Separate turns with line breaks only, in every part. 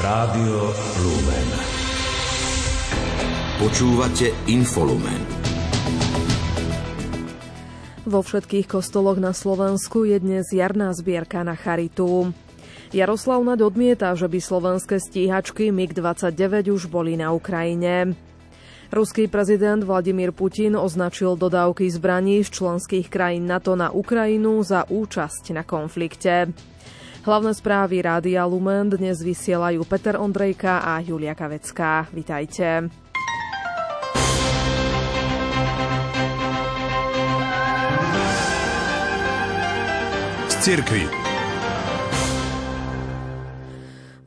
Rádio Lumen. Počúvate Infolumen.
Vo všetkých kostoloch na Slovensku je dnes jarná zbierka na charitu. Jaroslav Naď odmieta, že by slovenské stíhačky MiG-29 už boli na Ukrajine. Ruský prezident Vladimír Putin označil dodávky zbraní z členských krajín NATO na Ukrajinu za účasť na konflikte. Hlavné správy Rádia Lumen dnes vysielajú Peter Ondrejka a Julia Kavecká. Vitajte.
Z cirkvi.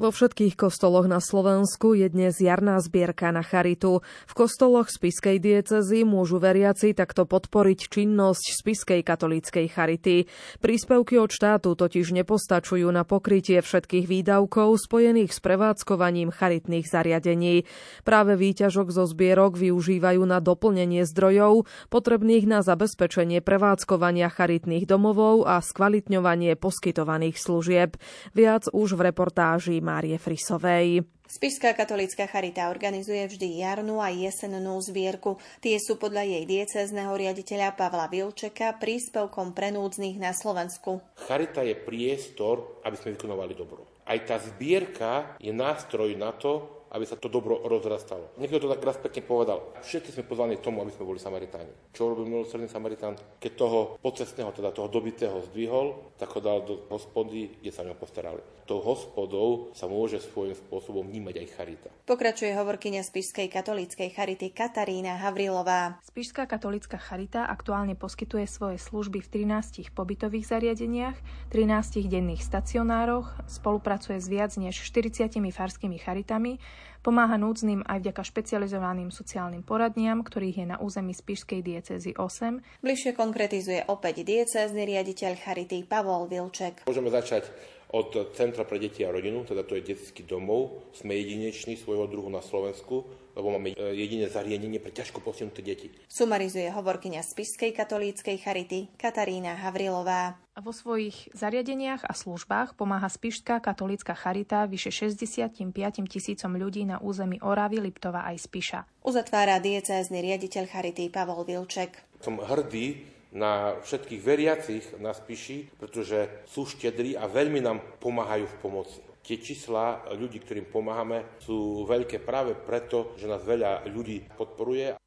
Vo všetkých kostoloch na Slovensku je dnes jarná zbierka na charitu. V kostoloch Spiskej diecezy môžu veriaci takto podporiť činnosť Spiskej katolíckej charity. Príspevky od štátu totiž nepostačujú na pokrytie všetkých výdavkov spojených s prevádzkovaním charitných zariadení. Práve výťažok zo zbierok využívajú na doplnenie zdrojov potrebných na zabezpečenie prevádzkovania charitných domovov a skvalitňovanie poskytovaných služieb. Viac už v reportáži má Márie Frisovej.
Spišská katolická charita organizuje vždy jarnú a jesennú zbierku. Tie sú podľa jej diecezneho riaditeľa Pavla Vilčeka príspevkom pre núdznych na Slovensku.
Charita je priestor, aby sme vykonovali dobro. Aj tá zbierka je nástroj na to, aby sa to dobro rozrastalo. Niekto to tak raz pekne povedal. Všetci sme pozvaní k tomu, aby sme boli Samaritáni. Čo robil milosrdný Samaritán? Keď toho pocestného, teda toho dobitého zdvihol, tak ho dal do hospody, kde sa o ňo postarali. Tou hospodou sa môže svojím spôsobom vnímať aj charita.
Pokračuje hovorkyňa Spišskej katolíckej charity Katarína Havrilová.
Spišská katolícka charita aktuálne poskytuje svoje služby v 13 pobytových zariadeniach, 13 denných stacionároch, spolupracuje s viac než 40 farskými charitami, Pomáha núdznym aj vďaka špecializovaným sociálnym poradniam, ktorých je na území Spišskej diecezy 8.
Bližšie konkretizuje opäť diecézny riaditeľ Charity Pavol Vilček.
Môžeme začať od Centra pre deti a rodinu, teda to je detský domov. Sme jedineční svojho druhu na Slovensku, lebo máme e, jediné zariadenie pre ťažko postihnuté deti.
Sumarizuje hovorkyňa Spišskej katolíckej charity Katarína Havrilová.
Vo svojich zariadeniach a službách pomáha Spišská katolícka charita vyše 65 tisícom ľudí na území Oravy, Liptova aj Spiša.
Uzatvára diecézny riaditeľ charity Pavol Vilček.
Som hrdý na všetkých veriacich na Spiši, pretože sú štedrí a veľmi nám pomáhajú v pomoci. Tie čísla ľudí, ktorým pomáhame, sú veľké práve preto, že nás veľa ľudí podporuje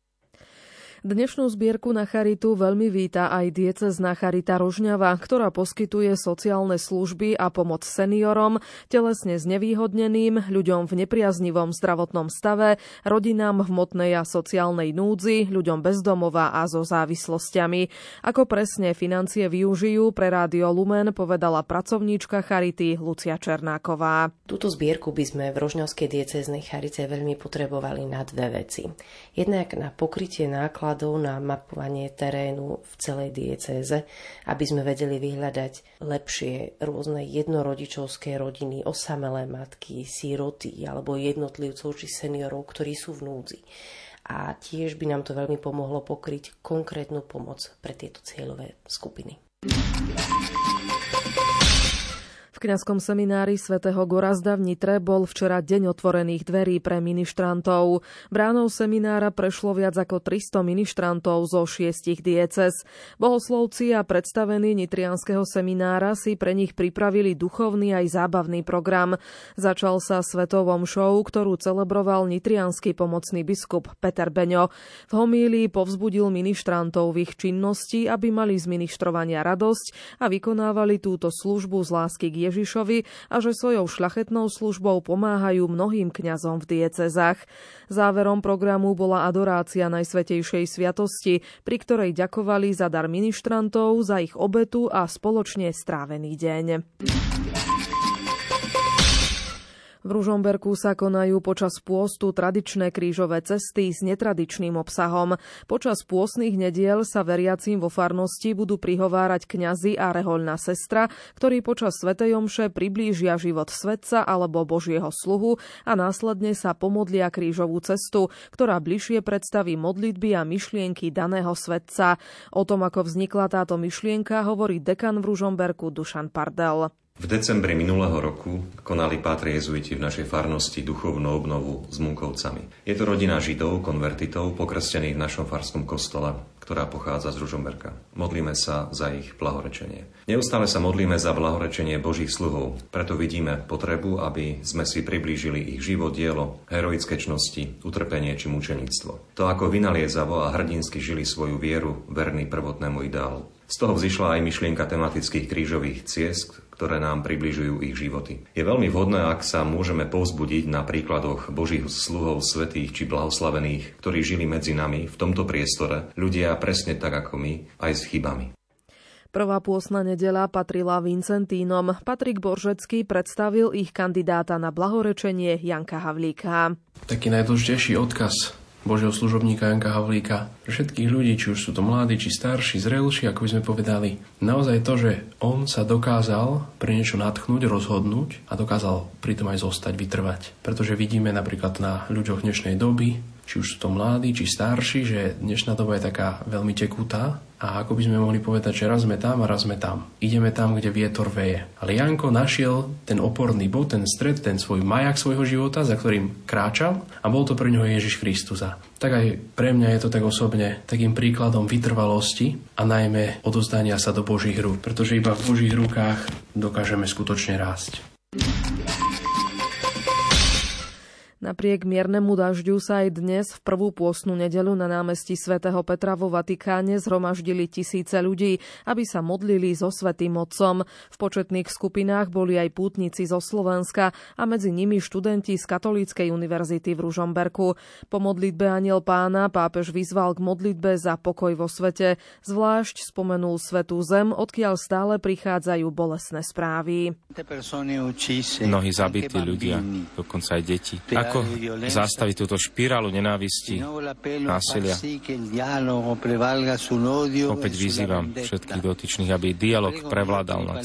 Dnešnú zbierku na charitu veľmi víta aj diecezná charita Rožňava, ktorá poskytuje sociálne služby a pomoc seniorom, telesne znevýhodneným, ľuďom v nepriaznivom zdravotnom stave, rodinám v motnej a sociálnej núdzi, ľuďom bezdomova a so závislosťami. Ako presne financie využijú pre Rádio Lumen, povedala pracovníčka charity Lucia Černáková.
Túto zbierku by sme v Rožňovskej dieceznej charite veľmi potrebovali na dve veci. Jednak na pokrytie nákladov nákladov na mapovanie terénu v celej diecéze, aby sme vedeli vyhľadať lepšie rôzne jednorodičovské rodiny, osamelé matky, síroty alebo jednotlivcov či seniorov, ktorí sú v núdzi. A tiež by nám to veľmi pomohlo pokryť konkrétnu pomoc pre tieto cieľové skupiny.
V kňazskom seminári svätého Gorazda v Nitre bol včera deň otvorených dverí pre ministrantov. Bránou seminára prešlo viac ako 300 ministrantov zo šiestich dieces. Bohoslovci a predstavení nitrianského seminára si pre nich pripravili duchovný aj zábavný program. Začal sa svetovom show, ktorú celebroval nitrianský pomocný biskup Peter Beňo. V homílii povzbudil ministrantov v ich činnosti, aby mali z ministrovania radosť a vykonávali túto službu z lásky k Ježišovi a že svojou šľachetnou službou pomáhajú mnohým kňazom v diecezách. Záverom programu bola adorácia Najsvetejšej sviatosti, pri ktorej ďakovali za dar ministrantov, za ich obetu a spoločne strávený deň. V Ružomberku sa konajú počas pôstu tradičné krížové cesty s netradičným obsahom. Počas pôstnych nediel sa veriacím vo farnosti budú prihovárať kňazi a rehoľná sestra, ktorí počas Svetej Omše priblížia život svetca alebo Božieho sluhu a následne sa pomodlia krížovú cestu, ktorá bližšie predstaví modlitby a myšlienky daného svetca. O tom, ako vznikla táto myšlienka, hovorí dekan v Ružomberku Dušan Pardel.
V decembri minulého roku konali pátri jezuiti v našej farnosti duchovnú obnovu s Munkovcami. Je to rodina židov, konvertitov, pokrstených v našom farskom kostole, ktorá pochádza z Ružomberka. Modlíme sa za ich blahorečenie. Neustále sa modlíme za blahorečenie Božích sluhov, preto vidíme potrebu, aby sme si priblížili ich život, dielo, heroické čnosti, utrpenie či mučenictvo. To, ako vynaliezavo a hrdinsky žili svoju vieru, verný prvotnému ideálu. Z toho vzýšla aj myšlienka tematických krížových ciest, ktoré nám približujú ich životy. Je veľmi vhodné, ak sa môžeme povzbudiť na príkladoch Božích sluhov svetých či blahoslavených, ktorí žili medzi nami v tomto priestore, ľudia presne tak ako my, aj s chybami.
Prvá pôsna nedela patrila Vincentínom. Patrik Boržecký predstavil ich kandidáta na blahorečenie Janka Havlíka.
Taký najdôležitejší odkaz Božieho služobníka Janka Havlíka. Pre všetkých ľudí, či už sú to mladí, či starší, zrelší, ako by sme povedali. Naozaj to, že on sa dokázal pre niečo natchnúť, rozhodnúť a dokázal pritom aj zostať, vytrvať. Pretože vidíme napríklad na ľuďoch dnešnej doby, či už sú to mladí, či starší, že dnešná doba je taká veľmi tekutá a ako by sme mohli povedať, že raz sme tam a raz sme tam. Ideme tam, kde vietor veje. Ale Janko našiel ten oporný bod, ten stred, ten svoj majak svojho života, za ktorým kráčal a bol to pre neho Ježiš Kristus. Tak aj pre mňa je to tak osobne takým príkladom vytrvalosti a najmä odozdania sa do Božích rúk, pretože iba v Božích rukách dokážeme skutočne rásť.
Napriek miernemu dažďu sa aj dnes v prvú pôsnu nedelu na námestí svätého Petra vo Vatikáne zhromaždili tisíce ľudí, aby sa modlili so Svetým Otcom. V početných skupinách boli aj pútnici zo Slovenska a medzi nimi študenti z Katolíckej univerzity v Ružomberku. Po modlitbe Aniel pána pápež vyzval k modlitbe za pokoj vo svete. Zvlášť spomenul Svetú zem, odkiaľ stále prichádzajú bolesné správy.
Mnohí zabití ľudia, dokonca aj deti ako zastaviť túto špirálu nenávisti, násilia. Opäť vyzývam všetkých dotyčných, aby dialog prevládal nad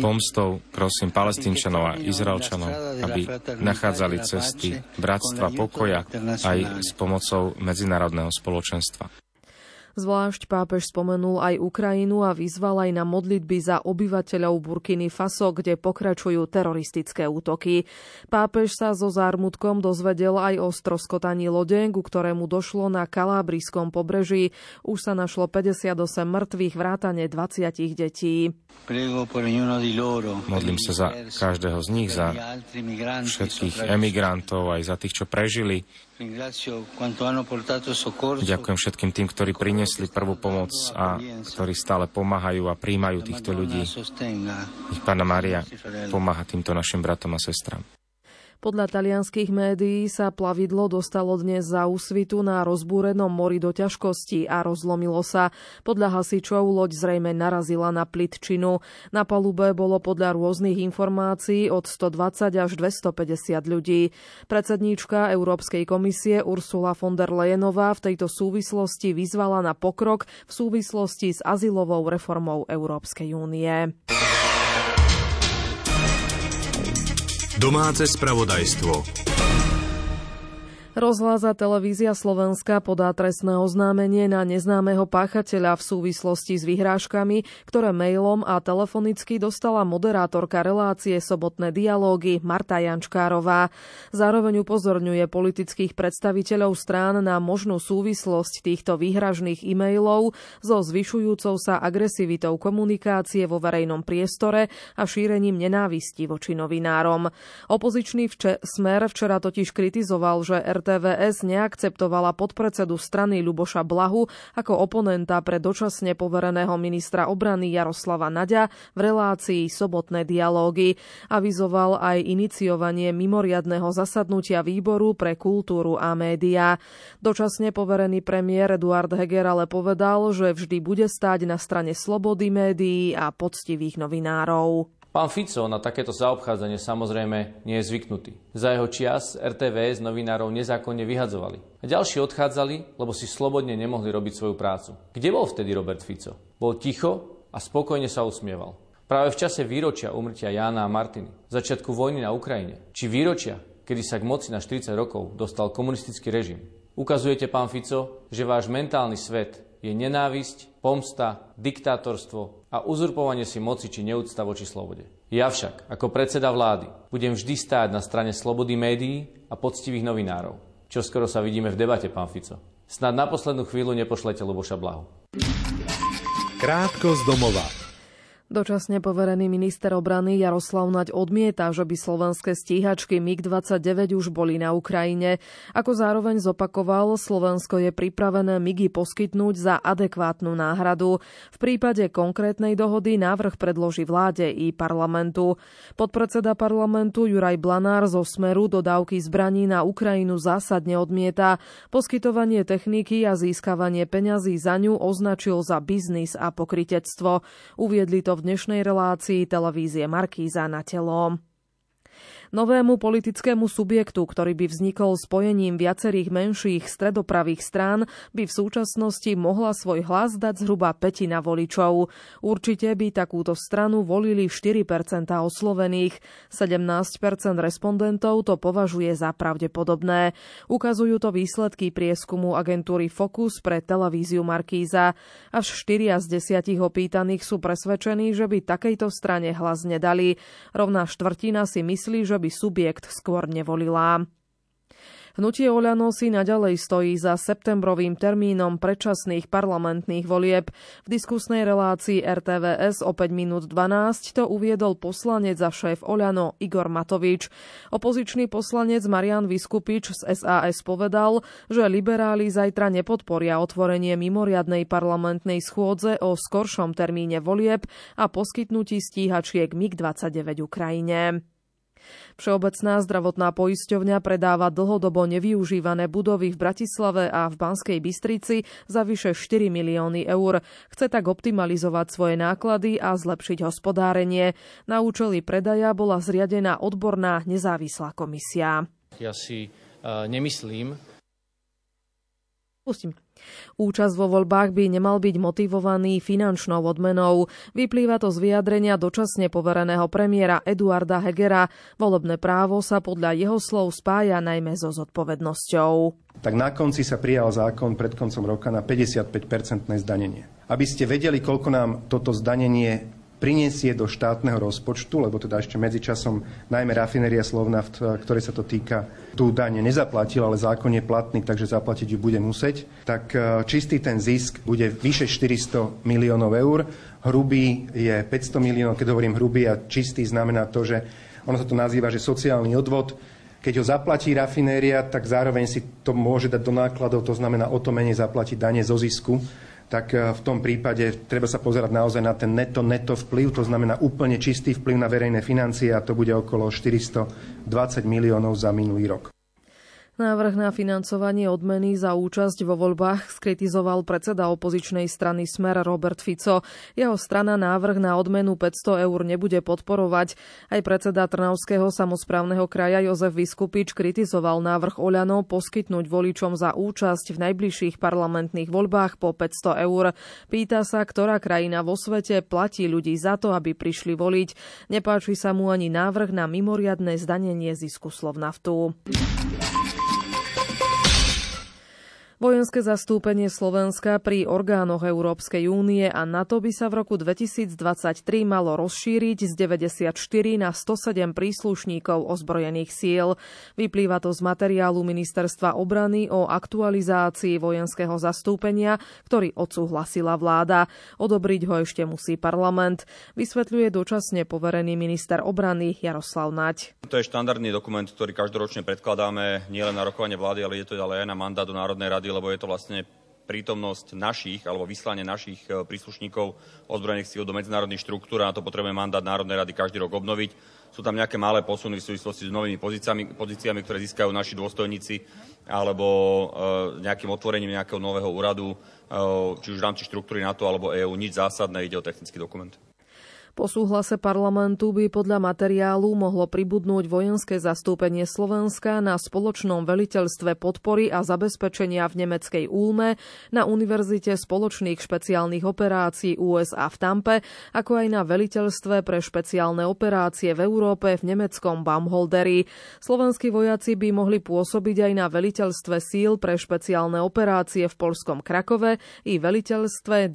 pomstou, prosím, palestínčanov a izraelčanov, aby nachádzali cesty bratstva, pokoja aj s pomocou medzinárodného spoločenstva.
Zvlášť pápež spomenul aj Ukrajinu a vyzval aj na modlitby za obyvateľov Burkiny Faso, kde pokračujú teroristické útoky. Pápež sa so zármutkom dozvedel aj o stroskotaní lode, ku ktorému došlo na Kalábriskom pobreží. Už sa našlo 58 mŕtvych vrátane 20 detí.
Modlím sa za každého z nich, za všetkých emigrantov, aj za tých, čo prežili Ďakujem všetkým tým, ktorí priniesli prvú pomoc a ktorí stále pomáhajú a príjmajú týchto ľudí. Nech Pána Maria pomáha týmto našim bratom a sestram.
Podľa talianských médií sa plavidlo dostalo dnes za úsvitu na rozbúrenom mori do ťažkosti a rozlomilo sa. Podľa hasičov loď zrejme narazila na plitčinu. Na palube bolo podľa rôznych informácií od 120 až 250 ľudí. Predsedníčka Európskej komisie Ursula von der Leyenová v tejto súvislosti vyzvala na pokrok v súvislosti s azylovou reformou Európskej únie.
Domáce spravodajstvo.
Rozhlas a televízia Slovenska podá trestné oznámenie na neznámeho páchateľa v súvislosti s vyhrážkami, ktoré mailom a telefonicky dostala moderátorka relácie Sobotné dialógy Marta Jančkárová. Zároveň upozorňuje politických predstaviteľov strán na možnú súvislosť týchto výhražných e-mailov so zvyšujúcou sa agresivitou komunikácie vo verejnom priestore a šírením nenávisti voči novinárom. Opozičný vče- smer včera totiž kritizoval, že RT RTVS neakceptovala podpredsedu strany Ľuboša Blahu ako oponenta pre dočasne povereného ministra obrany Jaroslava Naďa v relácii Sobotné dialógy. Avizoval aj iniciovanie mimoriadného zasadnutia výboru pre kultúru a médiá. Dočasne poverený premiér Eduard Heger ale povedal, že vždy bude stáť na strane slobody médií a poctivých novinárov.
Pán Fico na takéto zaobchádzanie samozrejme nie je zvyknutý. Za jeho čias RTVS novinárov nezákonne vyhadzovali. A ďalší odchádzali, lebo si slobodne nemohli robiť svoju prácu. Kde bol vtedy Robert Fico? Bol ticho a spokojne sa usmieval. Práve v čase výročia umrtia Jána a Martiny, začiatku vojny na Ukrajine, či výročia, kedy sa k moci na 40 rokov dostal komunistický režim. Ukazujete, pán Fico, že váš mentálny svet je nenávisť, pomsta, diktátorstvo a uzurpovanie si moci či neúcta voči slobode. Ja však, ako predseda vlády, budem vždy stáť na strane slobody médií a poctivých novinárov. Čo skoro sa vidíme v debate, pán Fico. Snad na poslednú chvíľu nepošlete Luboša Blahu.
Krátko z domova.
Dočasne poverený minister obrany Jaroslav Naď odmieta, že by slovenské stíhačky MiG-29 už boli na Ukrajine. Ako zároveň zopakoval, Slovensko je pripravené MiGy poskytnúť za adekvátnu náhradu. V prípade konkrétnej dohody návrh predloží vláde i parlamentu. Podpredseda parlamentu Juraj Blanár zo Smeru dodávky zbraní na Ukrajinu zásadne odmieta. Poskytovanie techniky a získavanie peňazí za ňu označil za biznis a pokritectvo. Uviedli to v dnešnej relácii televízie Markíza na telo. Novému politickému subjektu, ktorý by vznikol spojením viacerých menších stredopravých strán, by v súčasnosti mohla svoj hlas dať zhruba petina voličov. Určite by takúto stranu volili 4% oslovených. 17% respondentov to považuje za pravdepodobné. Ukazujú to výsledky prieskumu agentúry Focus pre televíziu Markíza. Až 4 z 10 opýtaných sú presvedčení, že by takejto strane hlas nedali. Rovná štvrtina si myslí, že by subjekt skôr nevolila. Hnutie Oľano si naďalej stojí za septembrovým termínom predčasných parlamentných volieb. V diskusnej relácii RTVS o 5 minút 12 to uviedol poslanec za šéf Oľano Igor Matovič. Opozičný poslanec Marian Vyskupič z SAS povedal, že liberáli zajtra nepodporia otvorenie mimoriadnej parlamentnej schôdze o skoršom termíne volieb a poskytnutí stíhačiek MiG-29 Ukrajine. Všeobecná zdravotná poisťovňa predáva dlhodobo nevyužívané budovy v Bratislave a v Banskej Bystrici za vyše 4 milióny eur. Chce tak optimalizovať svoje náklady a zlepšiť hospodárenie. Na účely predaja bola zriadená odborná nezávislá komisia.
Ja si uh, nemyslím,
Pustím. Účasť vo voľbách by nemal byť motivovaný finančnou odmenou. Vyplýva to z vyjadrenia dočasne povereného premiéra Eduarda Hegera. Volebné právo sa podľa jeho slov spája najmä so zodpovednosťou.
Tak na konci sa prijal zákon pred koncom roka na 55-percentné zdanenie. Aby ste vedeli, koľko nám toto zdanenie priniesie do štátneho rozpočtu, lebo teda ešte medzičasom najmä rafinéria Slovna, v ktorej sa to týka, tú daň nezaplatil, ale zákon je platný, takže zaplatiť ju bude musieť, tak e, čistý ten zisk bude vyše 400 miliónov eur. Hrubý je 500 miliónov, keď hovorím hrubý a čistý znamená to, že ono sa to nazýva, že sociálny odvod, keď ho zaplatí rafinéria, tak zároveň si to môže dať do nákladov, to znamená o to menej zaplatiť dane zo zisku tak eh, v tom prípade treba sa pozerať naozaj na ten neto-neto vplyv, to znamená úplne čistý vplyv na verejné financie a to bude okolo 420 miliónov za minulý rok.
Návrh na financovanie odmeny za účasť vo voľbách skritizoval predseda opozičnej strany Smer Robert Fico. Jeho strana návrh na odmenu 500 eur nebude podporovať. Aj predseda Trnavského samozprávneho kraja Jozef Vyskupič kritizoval návrh Oľano poskytnúť voličom za účasť v najbližších parlamentných voľbách po 500 eur. Pýta sa, ktorá krajina vo svete platí ľudí za to, aby prišli voliť. Nepáči sa mu ani návrh na mimoriadne zdanenie zisku Slovnaftu. Vojenské zastúpenie Slovenska pri orgánoch Európskej únie a NATO by sa v roku 2023 malo rozšíriť z 94 na 107 príslušníkov ozbrojených síl. Vyplýva to z materiálu Ministerstva obrany o aktualizácii vojenského zastúpenia, ktorý odsúhlasila vláda. Odobriť ho ešte musí parlament, vysvetľuje dočasne poverený minister obrany Jaroslav Naď.
To je štandardný dokument, ktorý každoročne predkladáme nielen na rokovanie vlády, ale je to ďalej aj na mandát do Národnej rady vlády, lebo je to vlastne prítomnosť našich alebo vyslanie našich e, príslušníkov ozbrojených síl do medzinárodných štruktúr a na to potrebujeme mandát Národnej rady každý rok obnoviť. Sú tam nejaké malé posuny v súvislosti s novými pozíciami, pozíciami ktoré získajú naši dôstojníci alebo e, nejakým otvorením nejakého nového úradu, e, či už v rámci štruktúry NATO alebo EÚ. Nič zásadné, ide o technický dokument.
Po súhlase parlamentu by podľa materiálu mohlo pribudnúť vojenské zastúpenie Slovenska na spoločnom veliteľstve podpory a zabezpečenia v nemeckej Úlme, na Univerzite spoločných špeciálnych operácií USA v Tampe, ako aj na veliteľstve pre špeciálne operácie v Európe v nemeckom Baumholderi. Slovenskí vojaci by mohli pôsobiť aj na veliteľstve síl pre špeciálne operácie v polskom Krakove i veliteľstve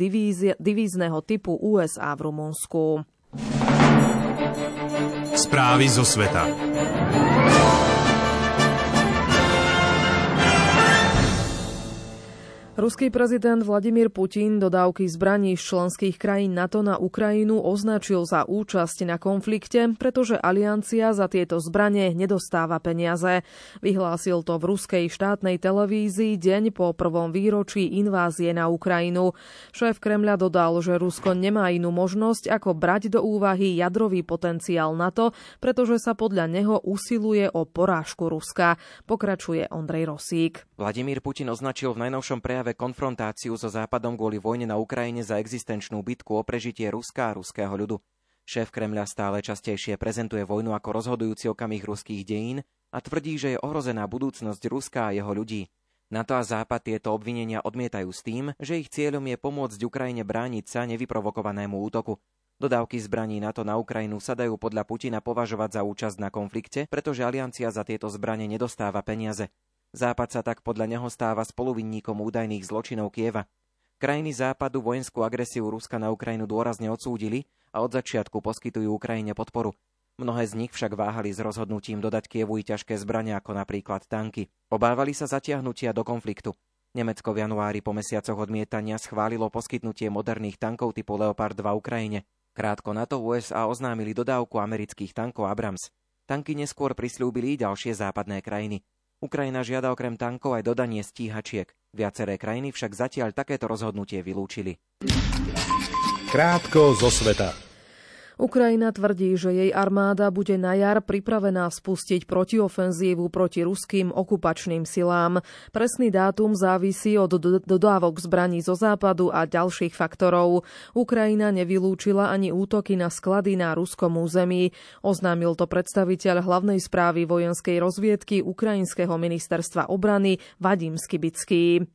divízneho typu USA v Rumunsku.
Správy zo sveta.
Ruský prezident Vladimír Putin dodávky zbraní z členských krajín NATO na Ukrajinu označil za účasť na konflikte, pretože aliancia za tieto zbranie nedostáva peniaze. Vyhlásil to v ruskej štátnej televízii deň po prvom výročí invázie na Ukrajinu. Šéf Kremľa dodal, že Rusko nemá inú možnosť, ako brať do úvahy jadrový potenciál NATO, pretože sa podľa neho usiluje o porážku Ruska. Pokračuje Ondrej Rosík.
Vladimír Putin označil v najnovšom prejave konfrontáciu so Západom kvôli vojne na Ukrajine za existenčnú bitku o prežitie Ruska a ruského ľudu. Šéf Kremľa stále častejšie prezentuje vojnu ako rozhodujúci okamih ruských dejín a tvrdí, že je ohrozená budúcnosť Ruska a jeho ľudí. NATO a Západ tieto obvinenia odmietajú s tým, že ich cieľom je pomôcť Ukrajine brániť sa nevyprovokovanému útoku. Dodávky zbraní NATO na Ukrajinu sa dajú podľa Putina považovať za účasť na konflikte, pretože aliancia za tieto zbranie nedostáva peniaze. Západ sa tak podľa neho stáva spoluvinníkom údajných zločinov Kieva. Krajiny západu vojenskú agresiu Ruska na Ukrajinu dôrazne odsúdili a od začiatku poskytujú Ukrajine podporu. Mnohé z nich však váhali s rozhodnutím dodať Kievu i ťažké zbrania ako napríklad tanky. Obávali sa zatiahnutia do konfliktu. Nemecko v januári po mesiacoch odmietania schválilo poskytnutie moderných tankov typu Leopard 2 Ukrajine. Krátko na to USA oznámili dodávku amerických tankov Abrams. Tanky neskôr prislúbili ďalšie západné krajiny. Ukrajina žiada okrem tankov aj dodanie stíhačiek. Viaceré krajiny však zatiaľ takéto rozhodnutie vylúčili.
Krátko zo sveta.
Ukrajina tvrdí, že jej armáda bude na jar pripravená spustiť protiofenzívu proti ruským okupačným silám. Presný dátum závisí od dodávok zbraní zo západu a ďalších faktorov. Ukrajina nevylúčila ani útoky na sklady na ruskom území. Oznámil to predstaviteľ hlavnej správy vojenskej rozviedky Ukrajinského ministerstva obrany Vadim Skibický.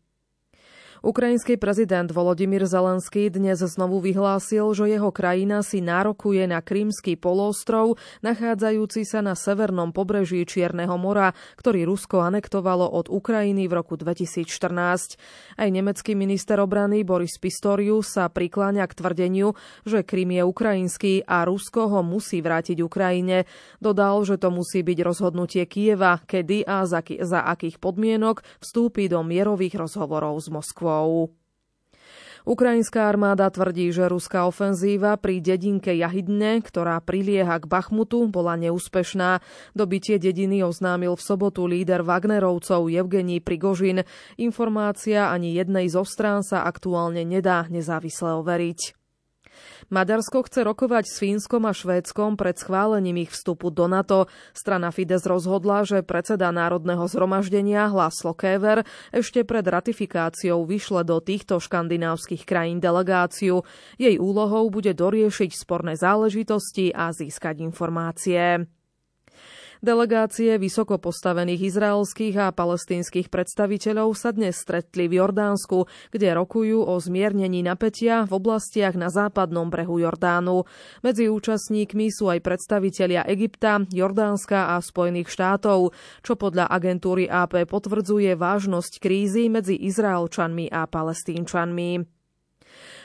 Ukrajinský prezident Volodymyr Zelenský dnes znovu vyhlásil, že jeho krajina si nárokuje na Krímsky poloostrov, nachádzajúci sa na severnom pobreží Čierneho mora, ktorý Rusko anektovalo od Ukrajiny v roku 2014. Aj nemecký minister obrany Boris Pistorius sa prikláňa k tvrdeniu, že Krím je ukrajinský a Rusko ho musí vrátiť Ukrajine. Dodal, že to musí byť rozhodnutie Kieva, kedy a za, za akých podmienok vstúpi do mierových rozhovorov s Moskvou. Moskvou. Ukrajinská armáda tvrdí, že ruská ofenzíva pri dedinke Jahydne, ktorá prilieha k Bachmutu, bola neúspešná. Dobitie dediny oznámil v sobotu líder Wagnerovcov Evgení Prigožin. Informácia ani jednej zo strán sa aktuálne nedá nezávisle overiť. Maďarsko chce rokovať s Fínskom a Švédskom pred schválením ich vstupu do NATO. Strana Fides rozhodla, že predseda Národného zhromaždenia Hlaslo Kéver ešte pred ratifikáciou vyšle do týchto škandinávskych krajín delegáciu. Jej úlohou bude doriešiť sporné záležitosti a získať informácie. Delegácie vysoko postavených izraelských a palestínskych predstaviteľov sa dnes stretli v Jordánsku, kde rokujú o zmiernení napätia v oblastiach na západnom brehu Jordánu. Medzi účastníkmi sú aj predstavitelia Egypta, Jordánska a Spojených štátov, čo podľa agentúry AP potvrdzuje vážnosť krízy medzi Izraelčanmi a Palestínčanmi.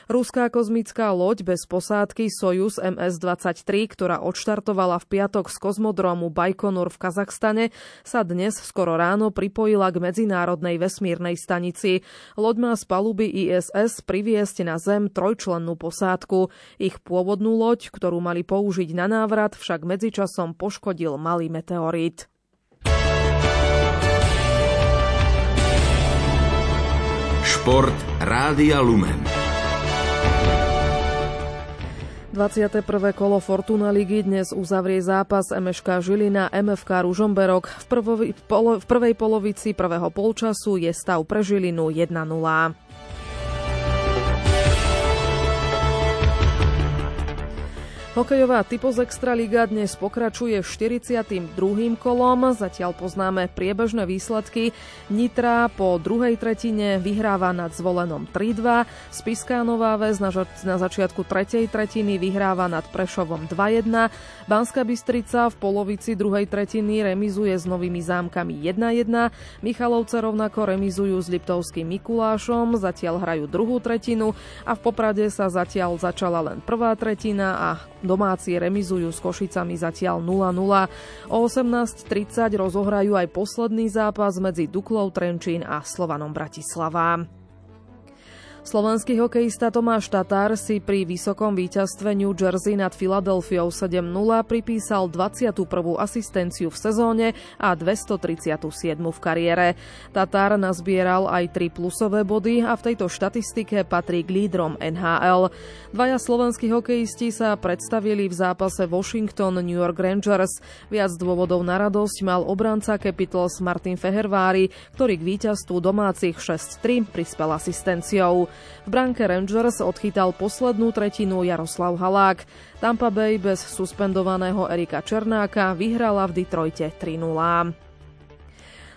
Ruská kozmická loď bez posádky Sojus MS-23, ktorá odštartovala v piatok z kozmodromu Bajkonur v Kazachstane, sa dnes skoro ráno pripojila k medzinárodnej vesmírnej stanici. Loď má z paluby ISS priviesť na Zem trojčlennú posádku. Ich pôvodnú loď, ktorú mali použiť na návrat, však medzičasom poškodil malý meteorit.
Šport Rádia Lumen.
21. kolo Fortuna ligy dnes uzavrie zápas MŠK Žilina MFK Ružomberok. V, prvovi, polo, v prvej polovici prvého polčasu je stav pre Žilinu 1-0. Hokejová Typos Extraliga dnes pokračuje 42. kolom. Zatiaľ poznáme priebežné výsledky. Nitra po druhej tretine vyhráva nad zvolenom 3-2. Spiská Nová väz na začiatku tretej tretiny vyhráva nad Prešovom 2-1. Banská Bystrica v polovici druhej tretiny remizuje s Novými zámkami 1-1. Michalovce rovnako remizujú s Liptovským Mikulášom. Zatiaľ hrajú druhú tretinu a v Poprade sa zatiaľ začala len prvá tretina a Domáci remizujú s Košicami zatiaľ 0-0. O 18.30 rozohrajú aj posledný zápas medzi Duklou Trenčín a Slovanom Bratislava. Slovenský hokejista Tomáš Tatár si pri vysokom víťazstve New Jersey nad Filadelfiou 7-0 pripísal 21. asistenciu v sezóne a 237. v kariére. Tatár nazbieral aj 3 plusové body a v tejto štatistike patrí k lídrom NHL. Dvaja slovenskí hokejisti sa predstavili v zápase Washington New York Rangers. Viac dôvodov na radosť mal obranca Capitals Martin Fehervári, ktorý k víťazstvu domácich 6-3 prispel asistenciou. V bránke Rangers odchytal poslednú tretinu Jaroslav Halák. Tampa Bay bez suspendovaného Erika Černáka vyhrala v Detroite 3-0.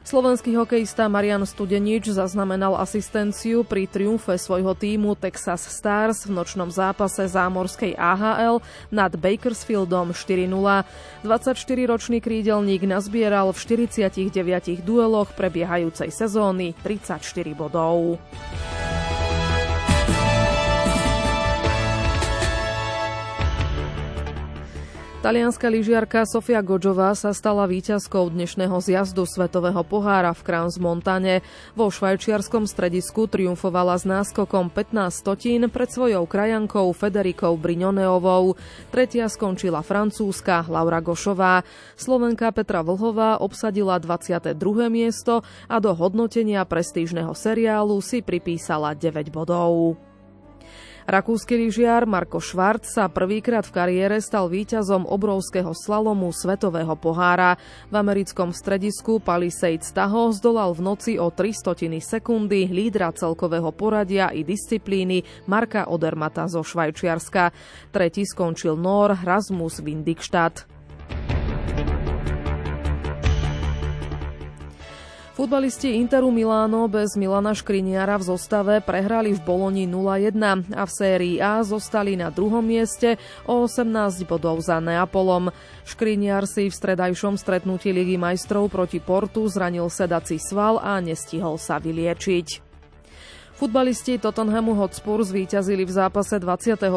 Slovenský hokejista Marian Studenič zaznamenal asistenciu pri triumfe svojho týmu Texas Stars v nočnom zápase zámorskej AHL nad Bakersfieldom 4-0. 24-ročný krídelník nazbieral v 49 dueloch prebiehajúcej sezóny 34 bodov. Talianská lyžiarka Sofia Godžová sa stala víťazkou dnešného zjazdu Svetového pohára v Crans Montane. Vo švajčiarskom stredisku triumfovala s náskokom 15 stotín pred svojou krajankou Federikou Brignoneovou. Tretia skončila francúzska Laura Gošová. Slovenka Petra Vlhová obsadila 22. miesto a do hodnotenia prestížneho seriálu si pripísala 9 bodov. Rakúsky lyžiar Marko Švart sa prvýkrát v kariére stal víťazom obrovského slalomu Svetového pohára. V americkom stredisku Palisades Tahoe zdolal v noci o 300 sekundy lídra celkového poradia i disciplíny Marka Odermata zo Švajčiarska. Tretí skončil Nor Rasmus Windikstadt. Futbalisti Interu Miláno bez Milana Škriniara v zostave prehrali v Boloni 0-1 a v sérii A zostali na druhom mieste o 18 bodov za Neapolom. Škriniar si v stredajšom stretnutí Ligy majstrov proti Portu zranil sedací sval a nestihol sa vyliečiť. Futbalisti Tottenhamu Hotspur zvíťazili v zápase 25.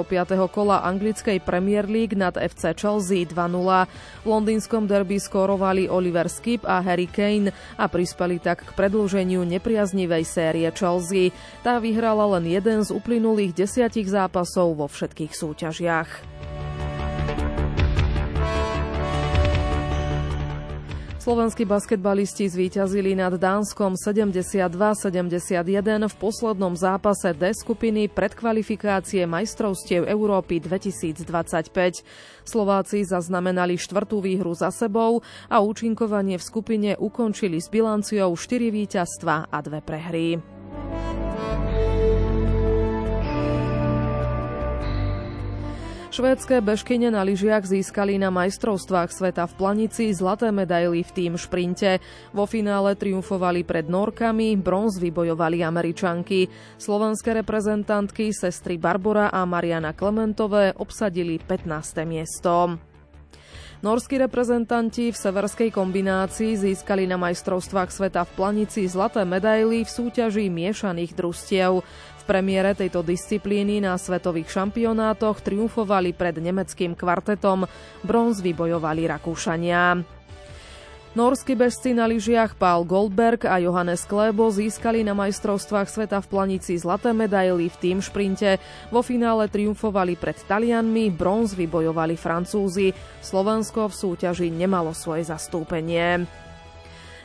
kola anglickej Premier League nad FC Chelsea 2-0. V londýnskom derby skórovali Oliver Skip a Harry Kane a prispeli tak k predlženiu nepriaznivej série Chelsea. Tá vyhrala len jeden z uplynulých desiatich zápasov vo všetkých súťažiach. Slovenskí basketbalisti zvíťazili nad Dánskom 72-71 v poslednom zápase D skupiny predkvalifikácie majstrovstiev Európy 2025. Slováci zaznamenali štvrtú výhru za sebou a účinkovanie v skupine ukončili s bilanciou 4 víťazstva a 2 prehry. Švédske bežkyne na lyžiach získali na majstrovstvách sveta v Planici zlaté medaily v tým šprinte. Vo finále triumfovali pred Norkami, bronz vybojovali Američanky. Slovenské reprezentantky sestry Barbora a Mariana Klementové obsadili 15. miesto. Norskí reprezentanti v severskej kombinácii získali na majstrovstvách sveta v Planici zlaté medaily v súťaži miešaných družstiev premiére tejto disciplíny na svetových šampionátoch triumfovali pred nemeckým kvartetom, bronz vybojovali Rakúšania. Norskí bežci na lyžiach Paul Goldberg a Johannes Klebo získali na majstrovstvách sveta v Planici zlaté medaily v tým šprinte. Vo finále triumfovali pred Talianmi, bronz vybojovali Francúzi. Slovensko v súťaži nemalo svoje zastúpenie.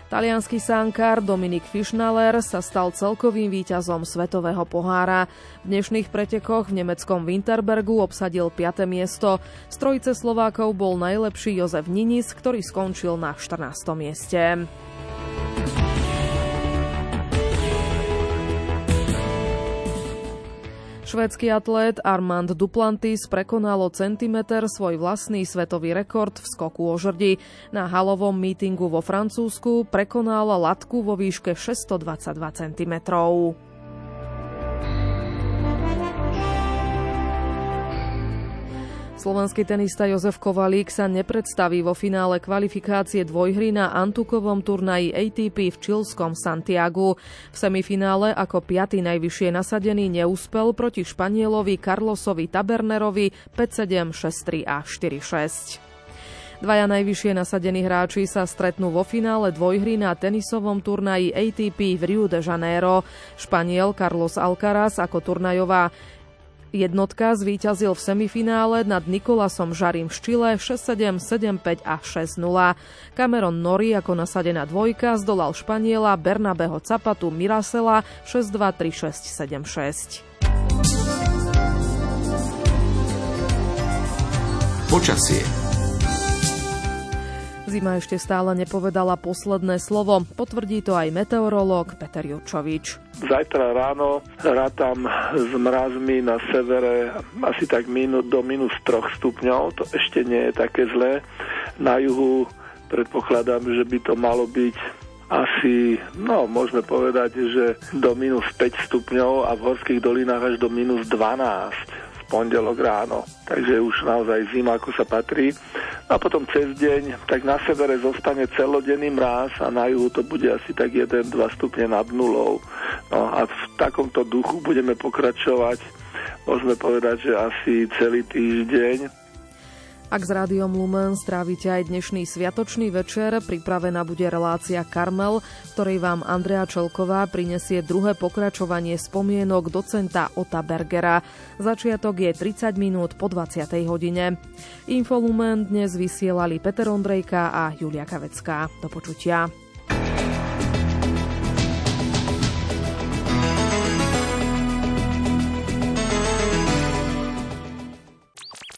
Talianský sánkár Dominik Fischnaller sa stal celkovým víťazom Svetového pohára. V dnešných pretekoch v nemeckom Winterbergu obsadil 5. miesto. Z trojice Slovákov bol najlepší Jozef Ninis, ktorý skončil na 14. mieste. Švédsky atlét Armand Duplantis prekonal o centimeter svoj vlastný svetový rekord v skoku o žrdi. Na halovom mítingu vo Francúzsku prekonal latku vo výške 622 cm. Slovenský tenista Jozef Kovalík sa nepredstaví vo finále kvalifikácie dvojhry na Antukovom turnaji ATP v čilskom Santiagu. V semifinále ako piaty najvyššie nasadený neúspel proti Španielovi Carlosovi Tabernerovi 5-7, 6-3 a 4-6. Dvaja najvyššie nasadení hráči sa stretnú vo finále dvojhry na tenisovom turnaji ATP v Rio de Janeiro. Španiel Carlos Alcaraz ako turnajová Jednotka zvíťazil v semifinále nad Nikolasom Žarím z Čile 6-7, 7-5 a 6-0. Cameron Nori ako nasadená dvojka zdolal Španiela Bernabeho Capatu Mirasela 6-2, 3-6, 7-6.
Počasie
Zima ešte stále nepovedala posledné slovo. Potvrdí to aj meteorológ Peter Jurčovič.
Zajtra ráno rátam s mrazmi na severe asi tak minút do minus 3 stupňov. To ešte nie je také zlé. Na juhu predpokladám, že by to malo byť asi, no môžeme povedať, že do minus 5 stupňov a v horských dolinách až do minus 12 pondelok ráno. Takže už naozaj zima, ako sa patrí. A potom cez deň, tak na severe zostane celodenný mráz a na juhu to bude asi tak 1-2 stupne nad nulou. No a v takomto duchu budeme pokračovať, môžeme povedať, že asi celý týždeň.
Ak s Rádiom Lumen strávite aj dnešný sviatočný večer, pripravená bude relácia Karmel, ktorej vám Andrea Čelková prinesie druhé pokračovanie spomienok docenta Ota Bergera. Začiatok je 30 minút po 20. hodine. Infolumen dnes vysielali Peter Ondrejka a Julia Kavecká. Do počutia.